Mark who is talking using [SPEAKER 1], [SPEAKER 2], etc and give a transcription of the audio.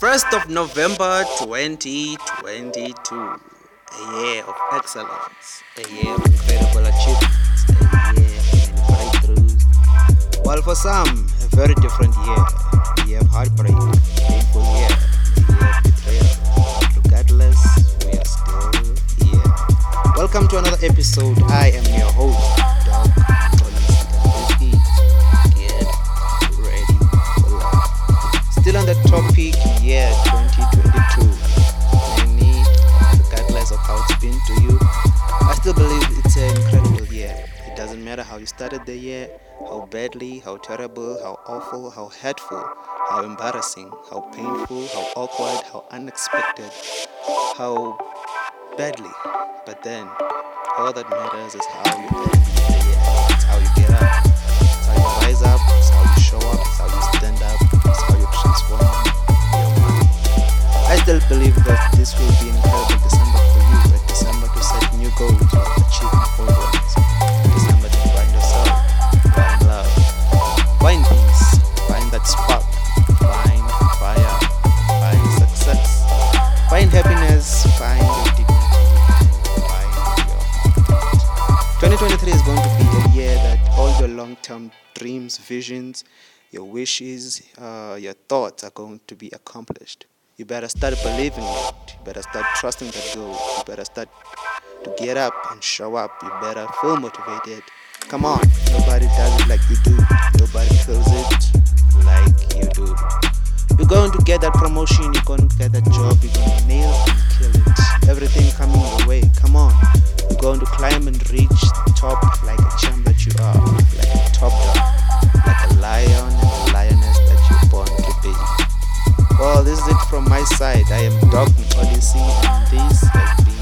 [SPEAKER 1] 1st of November 2022. A year of excellence, a year of incredible achievements, a year of breakthroughs. While for some, a very different year, a year of heartbreak, painful year, a year of betrayal. Regardless, we are still here. Welcome to another episode. I am your host, year 2022. Many, regardless of how it's been to you, I still believe it's an incredible year. It doesn't matter how you started the year, how badly, how terrible, how awful, how hurtful, how embarrassing, how painful, how awkward, how unexpected, how badly. But then, all that matters is how you end the year. It's how you get up. Still believe that this will be an incredible December for you. A December to set new goals, achieve old ones. A December to find yourself, find love, find peace, find that spark, find fire, find success, find happiness, find your dignity, and find your heart. 2023 is going to be a year that all your long-term dreams, visions, your wishes, uh, your thoughts are going to be accomplished. You better start believing it. You better start trusting that goal. You better start to get up and show up. You better feel motivated. Come on, nobody does it like you do. Nobody feels it like you do. You're going to get that promotion. You're going to get that job. You're going to nail this is it from my side. I am Doc Mpolisi, and this has